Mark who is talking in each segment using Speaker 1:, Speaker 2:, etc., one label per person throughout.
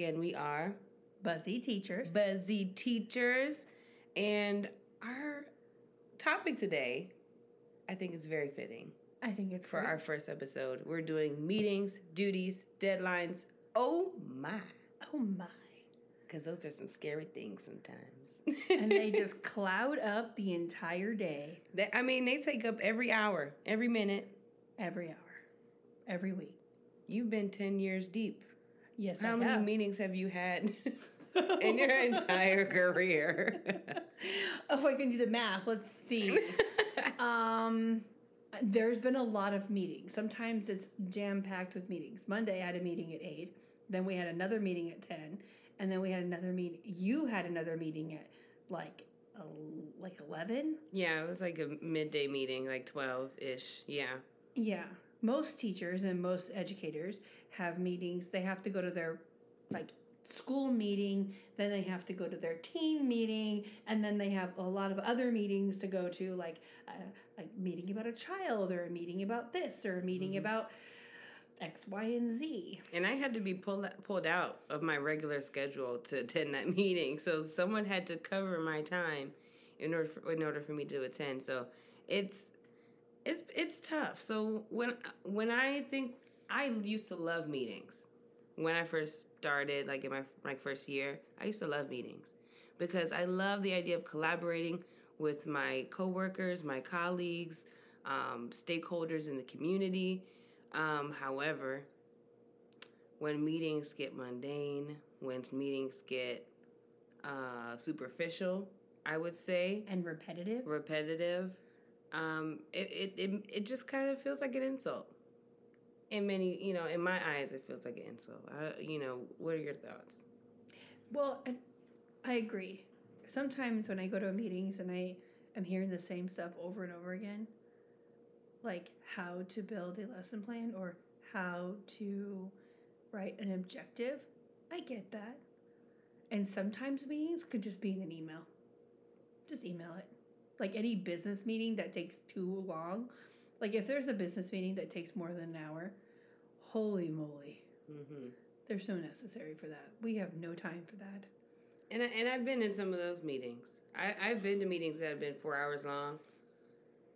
Speaker 1: again, we are
Speaker 2: Buzzy teachers.
Speaker 1: Buzzy Teachers. And our topic today, I think, is very fitting
Speaker 2: I think it's
Speaker 1: for
Speaker 2: great.
Speaker 1: our first episode. We're doing meetings, duties, deadlines. Oh my.
Speaker 2: Oh my.
Speaker 1: Because those are some scary things sometimes.
Speaker 2: And they just cloud up the entire day,
Speaker 1: They- I mean, they take up every hour, every minute.
Speaker 2: every hour, every week.
Speaker 1: You've been 10 years deep.
Speaker 2: Yes,
Speaker 1: How
Speaker 2: I
Speaker 1: many
Speaker 2: have.
Speaker 1: meetings have you had in your entire career?
Speaker 2: Oh, if I can do the math, let's see. um, there's been a lot of meetings. Sometimes it's jam packed with meetings. Monday I had a meeting at eight. Then we had another meeting at ten, and then we had another meeting. You had another meeting at like like eleven.
Speaker 1: yeah, it was like a midday meeting, like 12 ish. Yeah.
Speaker 2: Yeah, most teachers and most educators have meetings. They have to go to their like school meeting, then they have to go to their team meeting, and then they have a lot of other meetings to go to, like uh, a, a meeting about a child, or a meeting about this, or a meeting mm-hmm. about X, Y, and Z.
Speaker 1: And I had to be pulled pulled out of my regular schedule to attend that meeting. So someone had to cover my time in order for, in order for me to attend. So it's it's it's tough. So when when I think I used to love meetings. When I first started like in my like first year, I used to love meetings because I love the idea of collaborating with my coworkers, my colleagues, um, stakeholders in the community. Um, however, when meetings get mundane, when meetings get uh, superficial, I would say
Speaker 2: And repetitive.
Speaker 1: repetitive, um, it, it, it, it just kind of feels like an insult. In many, you know, in my eyes, it feels like an insult. I, you know, what are your thoughts?
Speaker 2: Well, I, I agree. Sometimes when I go to meetings and I am hearing the same stuff over and over again, like how to build a lesson plan or how to write an objective, I get that. And sometimes meetings could just be in an email. Just email it. Like any business meeting that takes too long, like if there's a business meeting that takes more than an hour, holy moly,
Speaker 1: Mm-hmm.
Speaker 2: they're so necessary for that. We have no time for that.
Speaker 1: And I, and I've been in some of those meetings. I I've been to meetings that have been four hours long,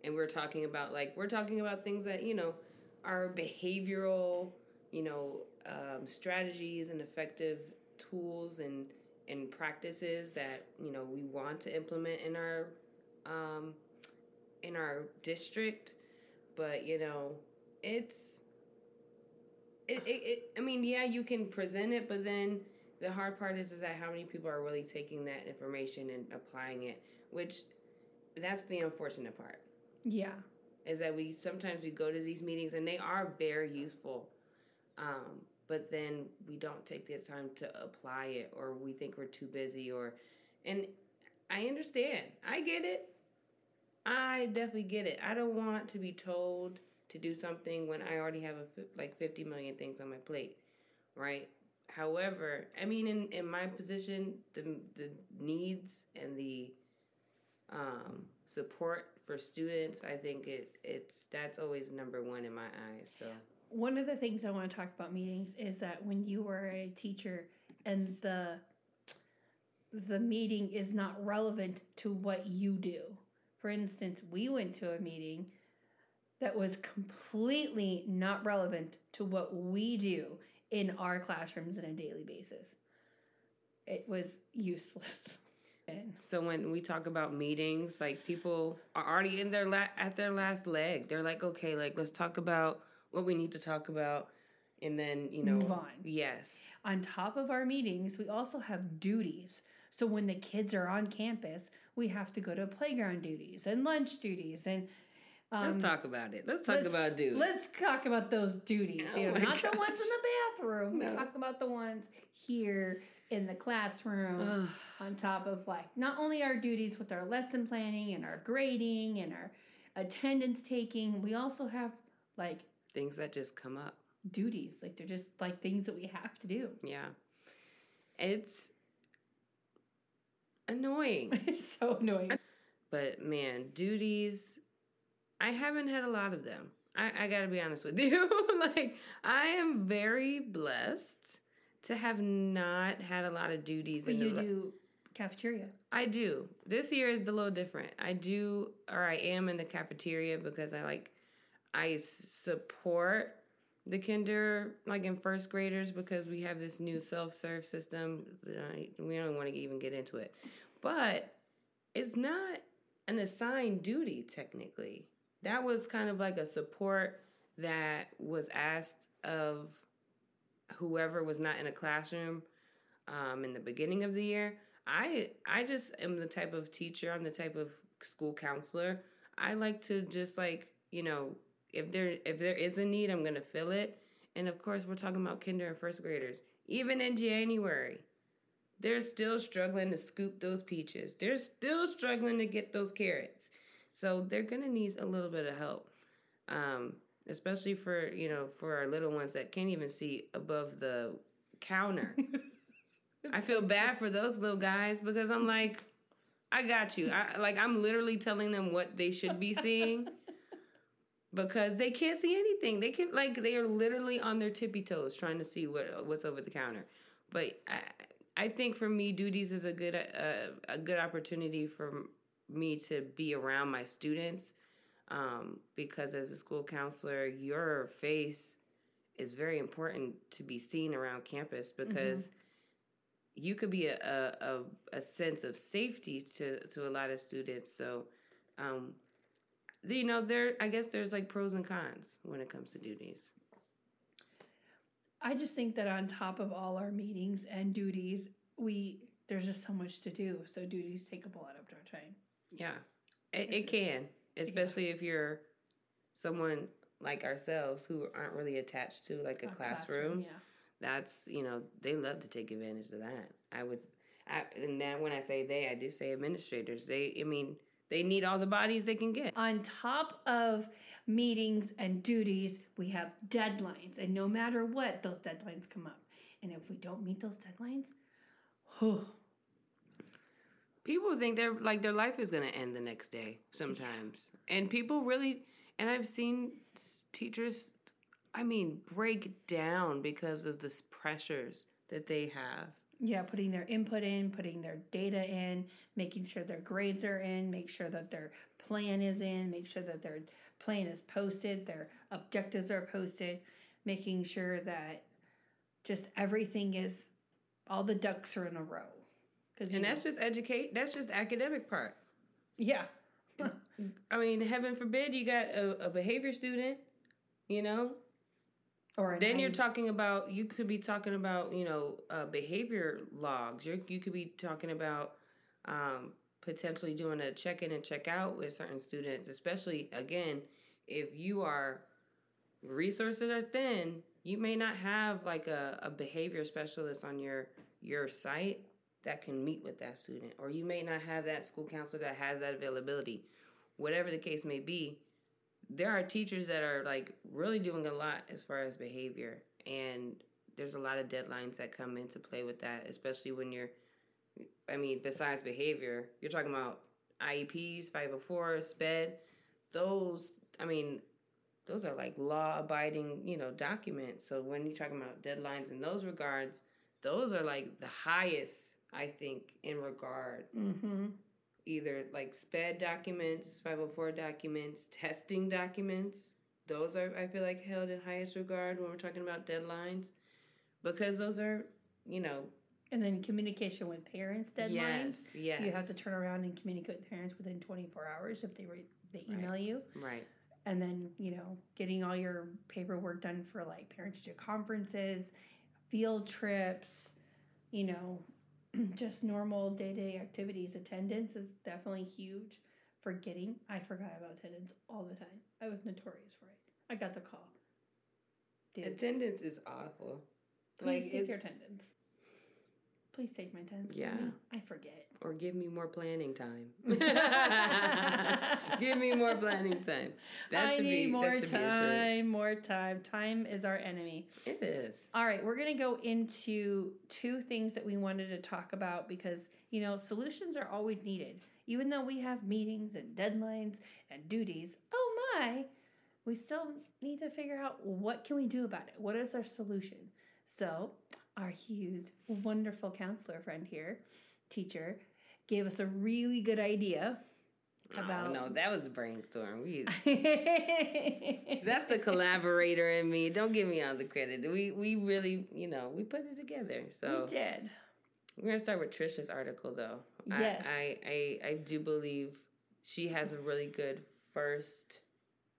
Speaker 1: and we're talking about like we're talking about things that you know are behavioral, you know, um, strategies and effective tools and and practices that you know we want to implement in our um, in our district, but you know it's. It, it, it, I mean, yeah, you can present it, but then the hard part is is that how many people are really taking that information and applying it which that's the unfortunate part
Speaker 2: Yeah.
Speaker 1: is that we sometimes we go to these meetings and they are very useful um, but then we don't take the time to apply it or we think we're too busy or and i understand i get it i definitely get it. I don't want to be told to do something when i already have a, like 50 million things on my plate right? However i mean in, in my position the, the needs and the um, support for students i think it it's that's always number one in my eyes so.
Speaker 2: One of the things I want to talk about meetings is that when you are a teacher and the the meeting is not relevant to what you do. For instance, we went to a meeting that was completely not relevant to what we do in our classrooms on a daily basis. It was useless.
Speaker 1: So when we talk about meetings, like people are already in their la- at their last leg. They're like, okay, like let's talk about what we need to talk about, and then you know,
Speaker 2: Move on.
Speaker 1: Yes,
Speaker 2: On top of our meetings, we also have duties. So when the kids are on campus, we have to go to playground duties and lunch duties and um,
Speaker 1: let's talk about it. Let's talk
Speaker 2: let's-
Speaker 1: about dudes.
Speaker 2: Let's talk about those duties.
Speaker 1: Oh
Speaker 2: you know, not the ones in the bathroom.
Speaker 1: No.
Speaker 2: Talk about the ones here in the classroom.
Speaker 1: Ugh.
Speaker 2: on top of like not only our duties with our lesson planning and our grading and our attendance taking, we also have like
Speaker 1: Things that just come up.
Speaker 2: duties. Like they're just like things that we have to do.
Speaker 1: Yeah, it's annoying.
Speaker 2: It's so annoying.
Speaker 1: But man, duties, I haven't had a lot of them. I, I gotta be honest with you. like, I am very blessed to have not had a lot of duties.
Speaker 2: But
Speaker 1: in
Speaker 2: you
Speaker 1: the,
Speaker 2: do cafeteria.
Speaker 1: I do. This year is a little different. I do, or I am in the cafeteria because I like, I support the kinder, like in first graders, because we have this new self serve system. We don't want to even get into it. But it's not an assigned duty, technically. That was kind of like a support that was asked of whoever was not in a classroom um, in the beginning of the year. I I just am the type of teacher. I'm the type of school counselor. I like to just like you know if there if there is a need, I'm gonna fill it. And of course, we're talking about kinder and first graders. Even in January, they're still struggling to scoop those peaches. They're still struggling to get those carrots. So they're gonna need a little bit of help, um, especially for you know for our little ones that can't even see above the counter. I feel bad for those little guys because I'm like, I got you. I like I'm literally telling them what they should be seeing because they can't see anything. They can like they are literally on their tippy toes trying to see what what's over the counter. But I I think for me, duties is a good uh, a good opportunity for me to be around my students um, because as a school counselor, your face is very important to be seen around campus because. Mm-hmm you could be a, a, a, sense of safety to, to a lot of students. So, um, you know, there, I guess there's like pros and cons when it comes to duties.
Speaker 2: I just think that on top of all our meetings and duties, we, there's just so much to do. So duties take up a lot of our time.
Speaker 1: Yeah, it, it can, especially yeah. if you're someone like ourselves who aren't really attached to like a, a classroom. classroom yeah that's you know they love to take advantage of that. I would, I, and then when I say they, I do say administrators. They, I mean, they need all the bodies they can get.
Speaker 2: On top of meetings and duties, we have deadlines, and no matter what, those deadlines come up. And if we don't meet those deadlines, whew,
Speaker 1: people think they're like their life is going to end the next day sometimes, and people really. And I've seen teachers I mean, break down because of the pressures that they have.
Speaker 2: Yeah, putting their input in, putting their data in, making sure their grades are in, make sure that their plan is in, make sure that their plan is posted, their objectives are posted, making sure that just everything is all the ducks are in a row.
Speaker 1: Cause, and that's know, just educate. That's just academic part.
Speaker 2: Yeah.
Speaker 1: I mean, heaven forbid you got a, a behavior student, you know, or then you're talking about you could be talking about you know uh, behavior logs. You you could be talking about um, potentially doing a check in and check out with certain students, especially again if you are resources are thin. You may not have like a, a behavior specialist on your your site that can meet with that student, or you may not have that school counselor that has that availability. Whatever the case may be, there are teachers that are like really doing a lot as far as behavior and there's a lot of deadlines that come into play with that especially when you're i mean besides behavior you're talking about ieps 504 sped those i mean those are like law abiding you know documents. So when you're talking about deadlines in those regards those are like the highest i think in regard mm-hmm either like SPED documents, 504 documents, testing documents. Those are, I feel like, held in highest regard when we're talking about deadlines because those are, you know.
Speaker 2: And then communication with parents deadlines. Yes, yes. You have to turn around and communicate with parents within 24 hours if they re- they email
Speaker 1: right.
Speaker 2: you.
Speaker 1: Right.
Speaker 2: And then, you know, getting all your paperwork done for like parents to conferences, field trips, you know, just normal day to day activities. Attendance is definitely huge. Forgetting, I forgot about attendance all the time. I was notorious for it. I got the call.
Speaker 1: Dude. Attendance is awful.
Speaker 2: Please like, take your attendance. Please take my attendance. Yeah. I forget.
Speaker 1: Or give me more planning time. give me more planning time.
Speaker 2: That I should need be more time. More time. Time is our enemy.
Speaker 1: It is.
Speaker 2: All right, we're gonna go into two things that we wanted to talk about because you know solutions are always needed. Even though we have meetings and deadlines and duties, oh my, we still need to figure out what can we do about it. What is our solution? So our Hughes, wonderful counselor friend here, teacher, gave us a really good idea oh, about.
Speaker 1: Oh, no, that was a brainstorm. We, that's the collaborator in me. Don't give me all the credit. We we really, you know, we put it together. So
Speaker 2: we did.
Speaker 1: We're gonna start with Tricia's article, though.
Speaker 2: Yes,
Speaker 1: I I, I, I do believe she has a really good first.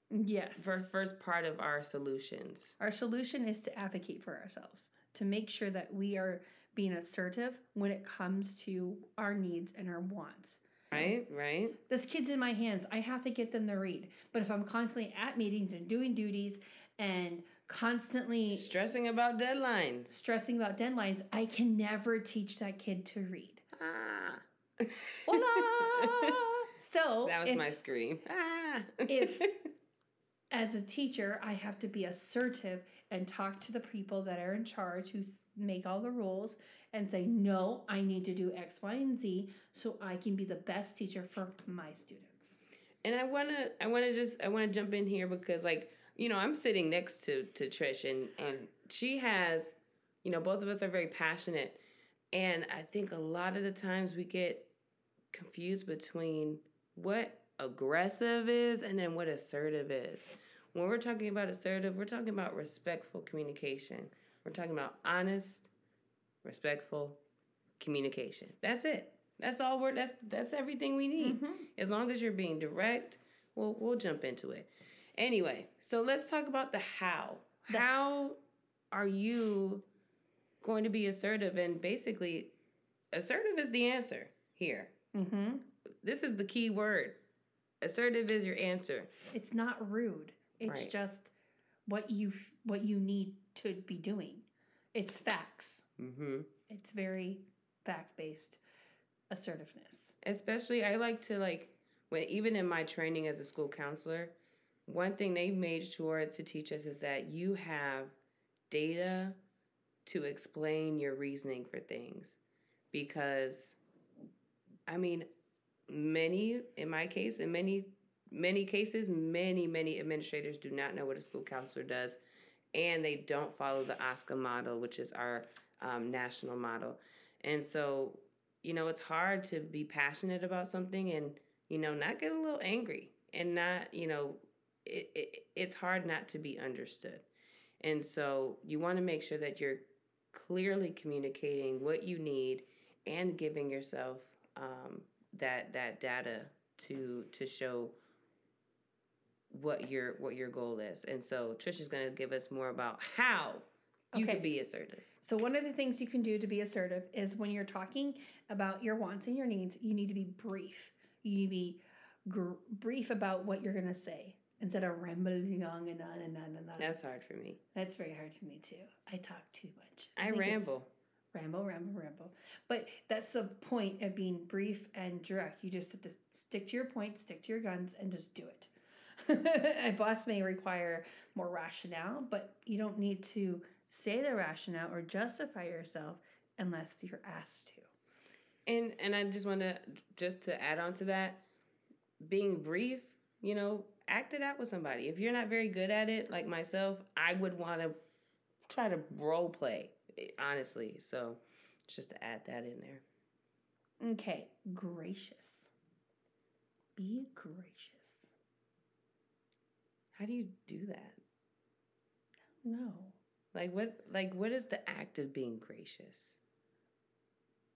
Speaker 2: Yes.
Speaker 1: For first part of our solutions.
Speaker 2: Our solution is to advocate for ourselves, to make sure that we are being assertive when it comes to our needs and our wants.
Speaker 1: Right, right.
Speaker 2: This kid's in my hands. I have to get them to read. But if I'm constantly at meetings and doing duties and constantly
Speaker 1: stressing about deadlines,
Speaker 2: stressing about deadlines, I can never teach that kid to read.
Speaker 1: Ah.
Speaker 2: Voila! So
Speaker 1: that was if, my scream. Ah.
Speaker 2: if as a teacher, I have to be assertive and talk to the people that are in charge who make all the rules and say, no, I need to do X, Y, and Z so I can be the best teacher for my students.
Speaker 1: And I wanna I wanna just I wanna jump in here because like, you know, I'm sitting next to to Trish and and she has, you know, both of us are very passionate. And I think a lot of the times we get confused between what aggressive is and then what assertive is. When we're talking about assertive, we're talking about respectful communication. We're talking about honest, respectful communication. That's it. That's all we're that's that's everything we need. Mm-hmm. As long as you're being direct, we'll we'll jump into it. Anyway, so let's talk about the how. The- how are you going to be assertive and basically assertive is the answer here.
Speaker 2: Mm-hmm.
Speaker 1: This is the key word. Assertive is your answer.
Speaker 2: It's not rude. It's right. just what you what you need to be doing. It's facts.
Speaker 1: Mm-hmm.
Speaker 2: It's very fact based assertiveness.
Speaker 1: Especially, I like to like when even in my training as a school counselor, one thing they made sure to teach us is that you have data to explain your reasoning for things because I mean many in my case in many many cases many many administrators do not know what a school counselor does and they don't follow the ASCA model which is our um, national model. And so, you know, it's hard to be passionate about something and, you know, not get a little angry and not, you know, it, it, it's hard not to be understood. And so you want to make sure that you're clearly communicating what you need and giving yourself um, that that data to to show what your what your goal is. And so Tricia's going to give us more about how you okay. can be assertive.
Speaker 2: So, one of the things you can do to be assertive is when you're talking about your wants and your needs, you need to be brief. You need to be gr- brief about what you're going to say instead of rambling on and on and on and on.
Speaker 1: That's hard for me.
Speaker 2: That's very hard for me too. I talk too much.
Speaker 1: I, I ramble.
Speaker 2: Ramble, ramble, ramble. But that's the point of being brief and direct. You just have to stick to your point, stick to your guns, and just do it. a boss may require more rationale, but you don't need to say the rationale or justify yourself unless you're asked to.
Speaker 1: And and I just want to just to add on to that, being brief, you know, act it out with somebody. If you're not very good at it, like myself, I would want to try to role play, honestly. So, just to add that in there.
Speaker 2: Okay, gracious. Be gracious.
Speaker 1: How do you do that?
Speaker 2: No.
Speaker 1: Like what like what is the act of being gracious?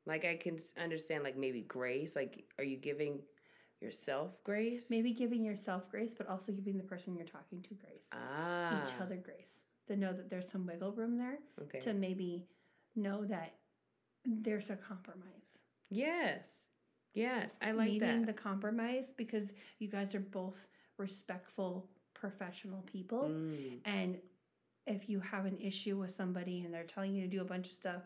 Speaker 1: Like I can understand like maybe grace, like are you giving yourself grace?
Speaker 2: Maybe giving yourself grace, but also giving the person you're talking to grace.
Speaker 1: Ah.
Speaker 2: Each other grace. To know that there's some wiggle room there.
Speaker 1: Okay.
Speaker 2: To maybe know that there's a compromise.
Speaker 1: Yes. Yes, I like
Speaker 2: Meeting
Speaker 1: that.
Speaker 2: the compromise because you guys are both respectful professional people
Speaker 1: mm.
Speaker 2: and if you have an issue with somebody and they're telling you to do a bunch of stuff,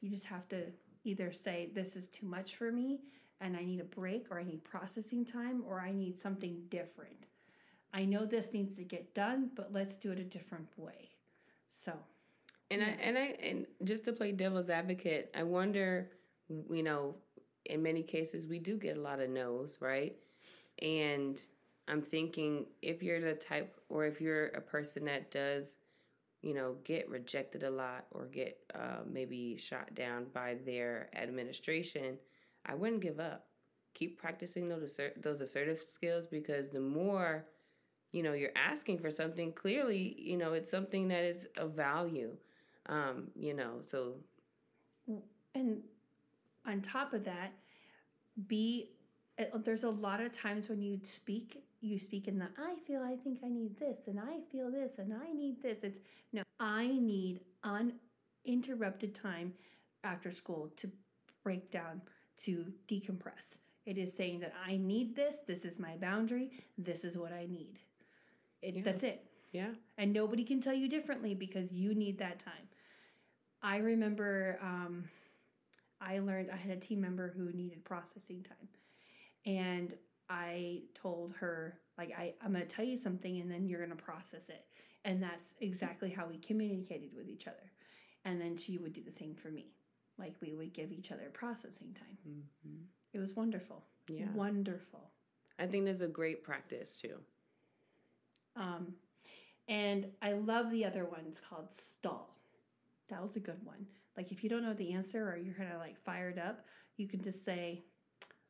Speaker 2: you just have to either say, This is too much for me and I need a break or I need processing time or I need something different. I know this needs to get done, but let's do it a different way. So,
Speaker 1: and yeah. I and I and just to play devil's advocate, I wonder, you know, in many cases we do get a lot of no's, right? And I'm thinking if you're the type or if you're a person that does you know, get rejected a lot or get uh, maybe shot down by their administration, I wouldn't give up. Keep practicing those assert- those assertive skills because the more you know you're asking for something, clearly you know it's something that is of value. Um, you know, so
Speaker 2: and on top of that, be uh, there's a lot of times when you speak, you speak in the I feel I think I need this and I feel this and I need this. It's no, I need uninterrupted time after school to break down, to decompress. It is saying that I need this, this is my boundary, this is what I need. It,
Speaker 1: Yeah.
Speaker 2: That's it.
Speaker 1: yeah,
Speaker 2: and nobody can tell you differently because you need that time. I remember um, I learned I had a team member who needed processing time, and I told her like I I'm going to tell you something and then you're going to process it, and that's exactly how we communicated with each other, and then she would do the same for me, like we would give each other processing time.
Speaker 1: hmm
Speaker 2: It was wonderful,
Speaker 1: yeah.
Speaker 2: wonderful.
Speaker 1: I think that's a great practice too.
Speaker 2: Um, and I love the other one. It's called stall. That was a good one. Like if you don't know the answer or you're kind of like fired up, you can just say,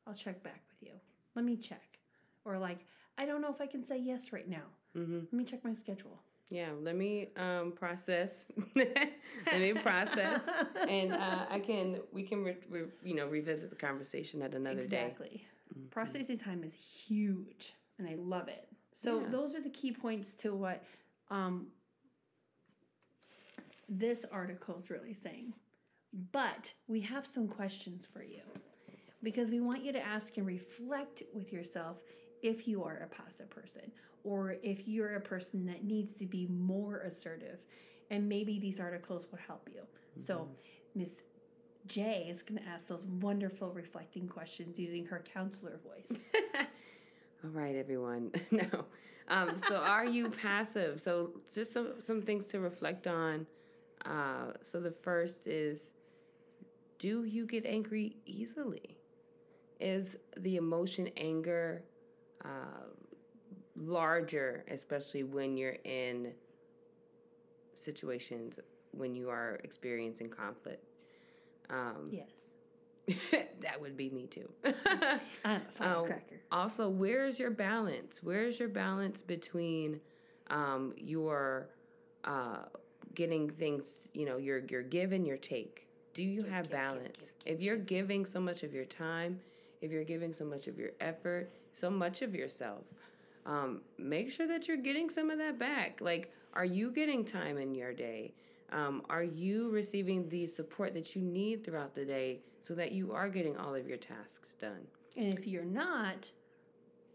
Speaker 2: "I'll check back with you. Let me check." Or like, "I don't know if I can say yes right now.
Speaker 1: hmm
Speaker 2: Let me check my schedule."
Speaker 1: Yeah, let me um, process. let me process, and uh, I can we can re- re- you know revisit the conversation at another day.
Speaker 2: exactly.
Speaker 1: Mhm.
Speaker 2: Processing time is huge, and I love it. So
Speaker 1: Yeah.
Speaker 2: those are the key points to what um, this article is really saying. But we have some questions for you because we want you to ask and reflect with yourself if you are a passive person or if you're a person that needs to be more assertive. And maybe these articles will help you. So, Miss J is going to ask those wonderful reflecting questions using her counselor voice.
Speaker 1: All right, everyone. no. Um, so, are you passive? So, just some some things to reflect on. Uh, so, the first is, do you get angry easily? Is the emotion anger uh, larger, especially when you're in situations when you are experiencing conflict? Um,
Speaker 2: yes.
Speaker 1: that would be me too.
Speaker 2: I'm a firecracker.
Speaker 1: also where's your balance? Where's your balance between um, your uh, getting things you know your your give and your take? Do you
Speaker 2: Give,
Speaker 1: have
Speaker 2: give,
Speaker 1: balance?
Speaker 2: give,
Speaker 1: if you're giving so much of your time if you're giving so much of your effort so much of yourself um, make sure that you're getting some of that back. Like are you getting time in your day? Um, are you receiving the support that you need throughout the day so that you are getting all of your tasks done
Speaker 2: And if you're not,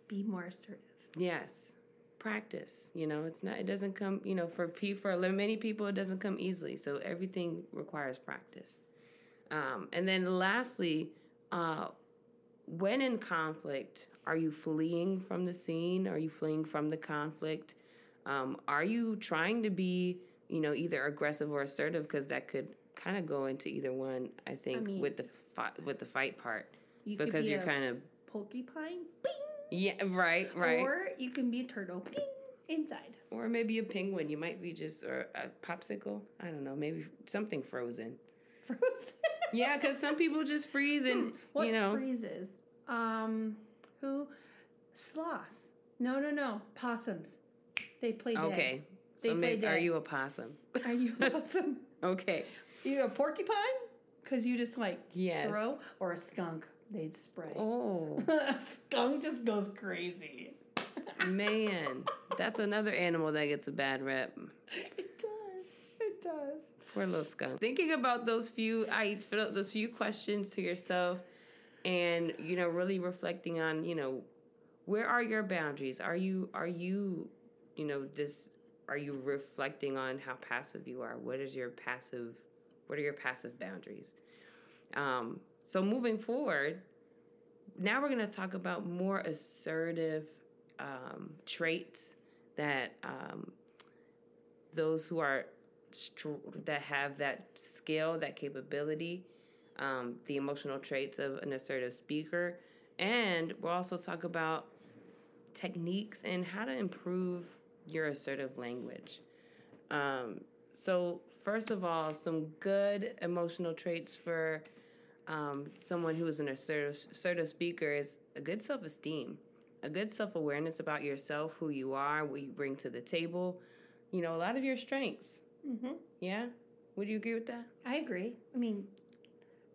Speaker 2: be more assertive.
Speaker 1: Yes, practice. You know, it's not. It doesn't come. You know, for pe- for many people, it doesn't come easily. So everything requires practice. Um, and then lastly, uh, when in conflict, are you fleeing from the scene? Are you fleeing from the conflict? Um, are you trying to be, you know, either aggressive or assertive? Because that could kind of go into either one. I think
Speaker 2: mean-
Speaker 1: with the fi- with the fight part,
Speaker 2: You
Speaker 1: because
Speaker 2: be
Speaker 1: you're
Speaker 2: a
Speaker 1: kind of
Speaker 2: porcupine, bing,
Speaker 1: yeah, right, right.
Speaker 2: or you can be a turtle, bing, inside.
Speaker 1: Or maybe a penguin. You might be just or a popsicle. I don't know. Maybe something frozen.
Speaker 2: Frozen.
Speaker 1: Yeah, because some people just freeze and
Speaker 2: Hmm, what
Speaker 1: you know.
Speaker 2: freezes? Um, who? Sloths. No, no, no. Possums. They play dead.
Speaker 1: Okay.
Speaker 2: They
Speaker 1: so
Speaker 2: play
Speaker 1: maybe are you a possum?
Speaker 2: Are you a possum?
Speaker 1: okay.
Speaker 2: You a porcupine? Because you just like
Speaker 1: Yes.
Speaker 2: throw, or a skunk? They'd spray.
Speaker 1: Oh
Speaker 2: a skunk just goes crazy.
Speaker 1: man, that's another animal that gets a bad rep.
Speaker 2: It does. It does.
Speaker 1: Poor little skunk. Thinking about those few, I those few questions to yourself, and you know, really reflecting on, you know, where are your boundaries? Are you are you, you know, this? Are you reflecting on how passive you are? What is your passive? What are your passive boundaries? Um, so moving forward, now we're going to talk about more assertive um, traits that um, those who are that have that skill, that capability, um, the emotional traits of an assertive speaker, and we'll also talk about techniques and how to improve your assertive language. Um, so first of all, some good emotional traits for um, someone who is an assertive, assertive speaker is a good self esteem, a good self awareness about yourself, who you are, what you bring to the table. You know, a lot of your strengths.
Speaker 2: Mm-hmm.
Speaker 1: Yeah. Would you agree with that?
Speaker 2: I agree. I mean,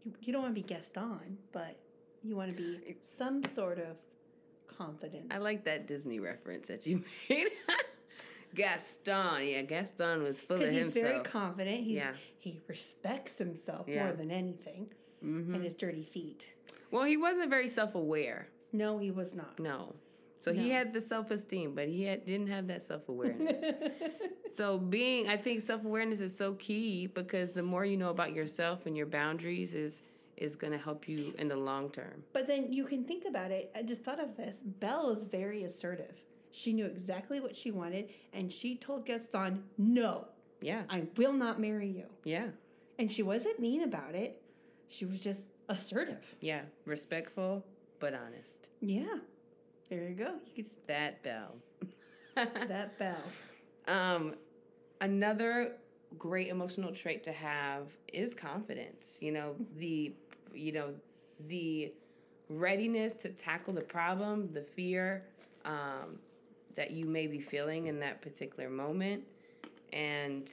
Speaker 2: you, you don't want to be Gaston, but you want to be some sort of confidence.
Speaker 1: I like that Disney reference that you made. Gaston, yeah, Gaston was full of
Speaker 2: because he's
Speaker 1: himself.
Speaker 2: very confident. He's,
Speaker 1: Yeah.
Speaker 2: he respects himself
Speaker 1: Yeah.
Speaker 2: more than anything,
Speaker 1: Mhm.
Speaker 2: and his dirty feet.
Speaker 1: Well, he wasn't very self-aware.
Speaker 2: No, he was not.
Speaker 1: No. So he had the self-esteem, but he had, didn't have that self-awareness. so being, I think self-awareness is so key because the more you know about yourself and your boundaries is is going to help you in the long term.
Speaker 2: But then you can think about it. I just thought of this. Belle is very assertive. She knew exactly what she wanted, and she told Gaston, "No,
Speaker 1: Yeah.
Speaker 2: I will not marry you."
Speaker 1: Yeah.
Speaker 2: And she wasn't mean about it. She was just assertive.
Speaker 1: Yeah. Respectful but honest.
Speaker 2: Yeah. There you go. You could
Speaker 1: That Belle.
Speaker 2: that bell.
Speaker 1: Um, another great emotional trait to have is confidence. You know, the you know, the readiness to tackle the problem, the fear um, that you may be feeling in that particular moment, and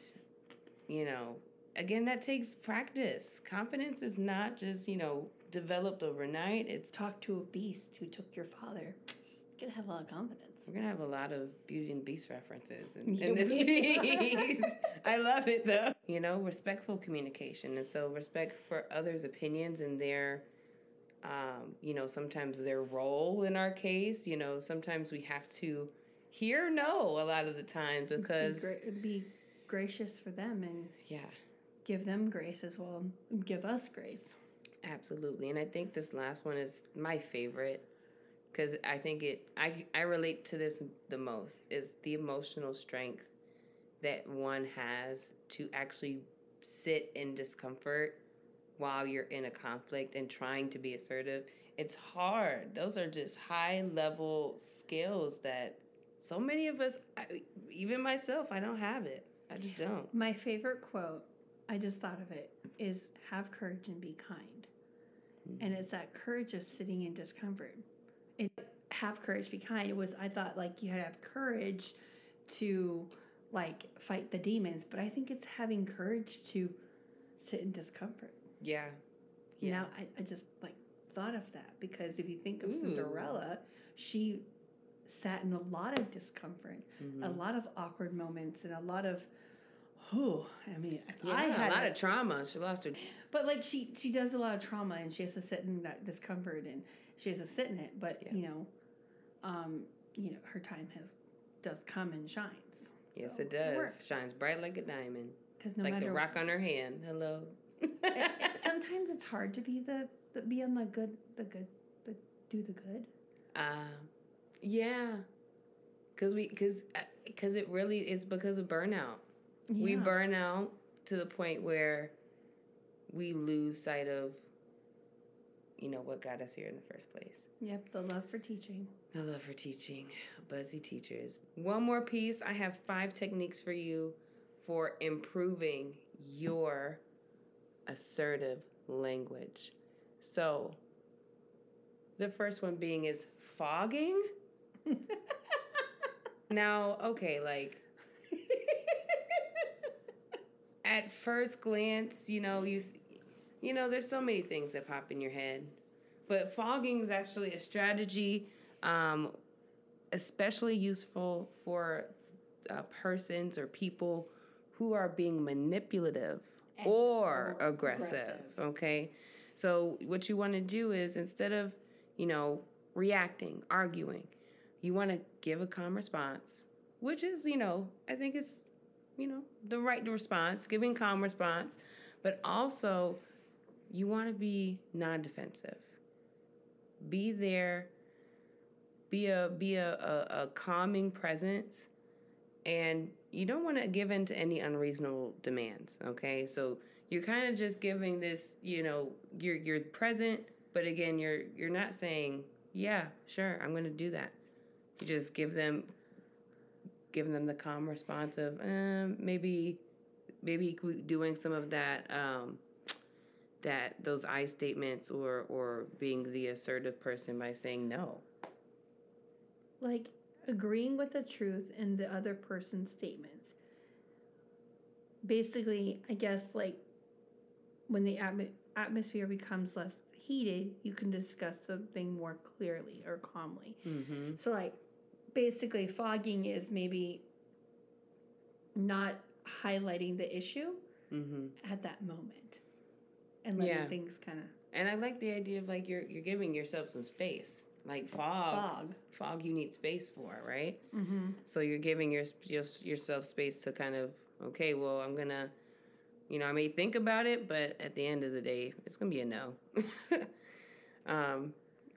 Speaker 1: you know, again, that takes practice. Confidence is not just you know developed overnight. It's
Speaker 2: Talk to a beast who took your father. You're gonna have a lot of confidence.
Speaker 1: We're gonna have a lot of Beauty and Beast references in, in this piece. I love it though. You know, respectful communication, and so respect for others' opinions and their, um, you know, sometimes their role in our case. You know, sometimes we have to hear no a lot of the times because
Speaker 2: be, gra- be gracious for them and
Speaker 1: yeah,
Speaker 2: give them grace as well. Give us grace.
Speaker 1: Absolutely. And I think this last one is my favorite because I think it I I relate to this the most is the emotional strength that one has to actually sit in discomfort while you're in a conflict and trying to be assertive. It's hard. Those are just high level skills that so many of us I, even myself I don't have it. I just don't.
Speaker 2: My favorite quote, I just thought of it, is have courage and be kind. Hmm. And it's that courage of sitting in discomfort. It, have courage, be kind. It was, I thought, like, you had to have courage to, like, fight the demons. But I think it's having courage to sit in discomfort.
Speaker 1: Yeah. Yeah.
Speaker 2: Now, I, I just, like, thought of that because if you think of
Speaker 1: Ooh.
Speaker 2: Cinderella, she sat in a lot of discomfort, a
Speaker 1: Mhm.
Speaker 2: lot of awkward moments, and a lot of, oh, I mean,
Speaker 1: Yeah,
Speaker 2: I had
Speaker 1: a lot
Speaker 2: a-
Speaker 1: of trauma. She lost her.
Speaker 2: but like she she does a lot of trauma and she has to sit in that discomfort and she has to sit in it. But
Speaker 1: Yeah.
Speaker 2: you know, um, you know, her time has does come and shines.
Speaker 1: Yes,
Speaker 2: So
Speaker 1: it does.
Speaker 2: works.
Speaker 1: Shines bright like a diamond,
Speaker 2: Because no
Speaker 1: like
Speaker 2: matter
Speaker 1: the rock on her hand. Hello.
Speaker 2: it- it- sometimes it's hard to be the, the be on the good the good the do the good.
Speaker 1: Uh, yeah, cause we, cause, uh, cause it really is because of burnout. We burn out to the point where we lose sight of, you know, what got us here in the first place.
Speaker 2: Yep, the love for teaching.
Speaker 1: The love for teaching, buzzy teachers. One more piece. I have five techniques for you for improving your assertive language. So, the first one being is fogging. Now, okay, like at first glance, you know, you you know, there's so many things that pop in your head. But fogging is actually a strategy um, especially useful for uh, persons or people who are being manipulative
Speaker 2: And-
Speaker 1: or,
Speaker 2: or
Speaker 1: aggressive,
Speaker 2: aggressive.
Speaker 1: Okay. So, what you want to do is instead of, you know, reacting, arguing, you want to give a calm response, which is, you know, I think it's, you know, the right response, giving calm response, but also you want to be non defensive. Be there, be a be a, a, a calming presence and you don't want to give in to any unreasonable demands okay so you're kind of just giving this you know you're you're present but again you're you're not saying yeah sure i'm going to do that you just give them giving them the calm response of um, maybe maybe doing some of that um, that those I statements or or being the assertive person by saying no.
Speaker 2: Like agreeing with the truth in the other person's statements. Basically, I guess like when the atm- atmosphere becomes less heated, you can discuss the thing more clearly or calmly.
Speaker 1: Mm-hmm.
Speaker 2: So, like, basically, fogging is maybe not highlighting the issue
Speaker 1: Mm-hmm.
Speaker 2: at that moment and letting
Speaker 1: Yeah.
Speaker 2: things kind of
Speaker 1: And I like the idea of like you're you're giving yourself some space. Like fog,
Speaker 2: fog.
Speaker 1: fog, you need space for, right?
Speaker 2: Mm-hmm.
Speaker 1: So you're giving your, your yourself space to kind of okay, well, I'm gonna, you know, I may think about it, but at the end of the day, it's gonna be a no. um,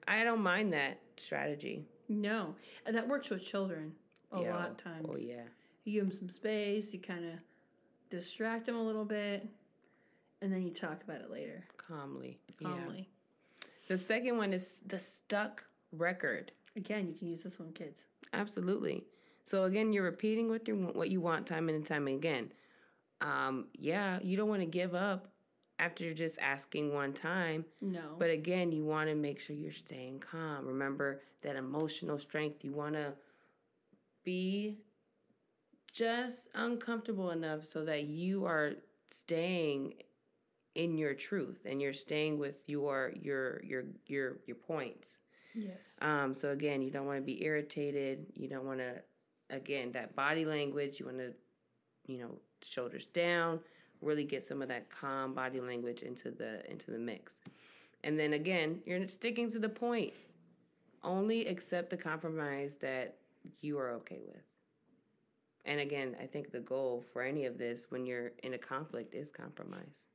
Speaker 1: I don't mind that strategy.
Speaker 2: No, and that works with children a
Speaker 1: Yeah.
Speaker 2: lot of times.
Speaker 1: Oh yeah,
Speaker 2: You give them some space, you kind of distract them a little bit, and then you talk about it later
Speaker 1: calmly. Yeah.
Speaker 2: calmly.
Speaker 1: The second one is the stuck record.
Speaker 2: Again, you can use this one, kids.
Speaker 1: Absolutely. So again, you're repeating what you what you want time and time again. Um, yeah, you don't want to give up after just asking one time,
Speaker 2: No,
Speaker 1: but again, you want to make sure you're staying calm. Remember that emotional strength. You want to be just uncomfortable enough so that you are staying in your truth and you're staying with your your your your your points.
Speaker 2: yes,
Speaker 1: Um, so again, you don't want to be irritated. You don't want to, again, that body language. You want to, you know, shoulders down. Really get some of that calm body language into the into the mix. And then again, you're sticking to the point. Only accept the compromise that you are okay with. And again, I think the goal for any of this when you're in a conflict is compromise.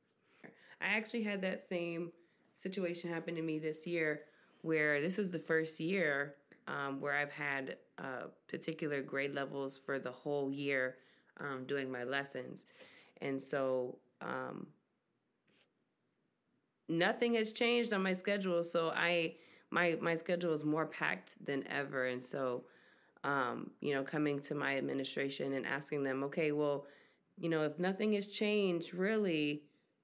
Speaker 1: I actually had that same situation happen to me this year where this is the first year um, where I've had uh, particular grade levels for the whole year um, doing my lessons. And so um, nothing has changed on my schedule. So I my my schedule is more packed than ever. And so um, you know, coming to my administration and asking them, okay, well, you know, if nothing has changed, really,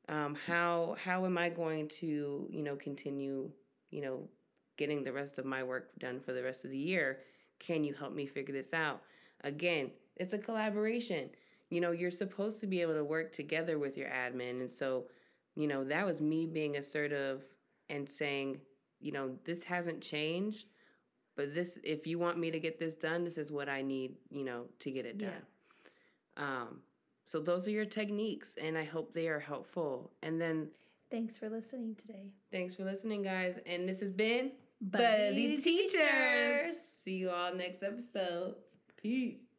Speaker 1: um, how how am I going to you know continue you know getting the rest of my work done for the rest of the year? Can you help me figure this out? Again, it's a collaboration. You know, you're supposed to be able to work together with your admin, and so you know that was me being assertive and saying, you know, this hasn't changed, but this if you want me to get this done, this is what I need, you know, to get it done. Um, so those are your techniques, and I hope they are helpful. And then
Speaker 2: Thanks for listening today.
Speaker 1: thanks for listening, guys. And this has been
Speaker 2: Buzzy Teachers.
Speaker 1: See you all next episode. Peace.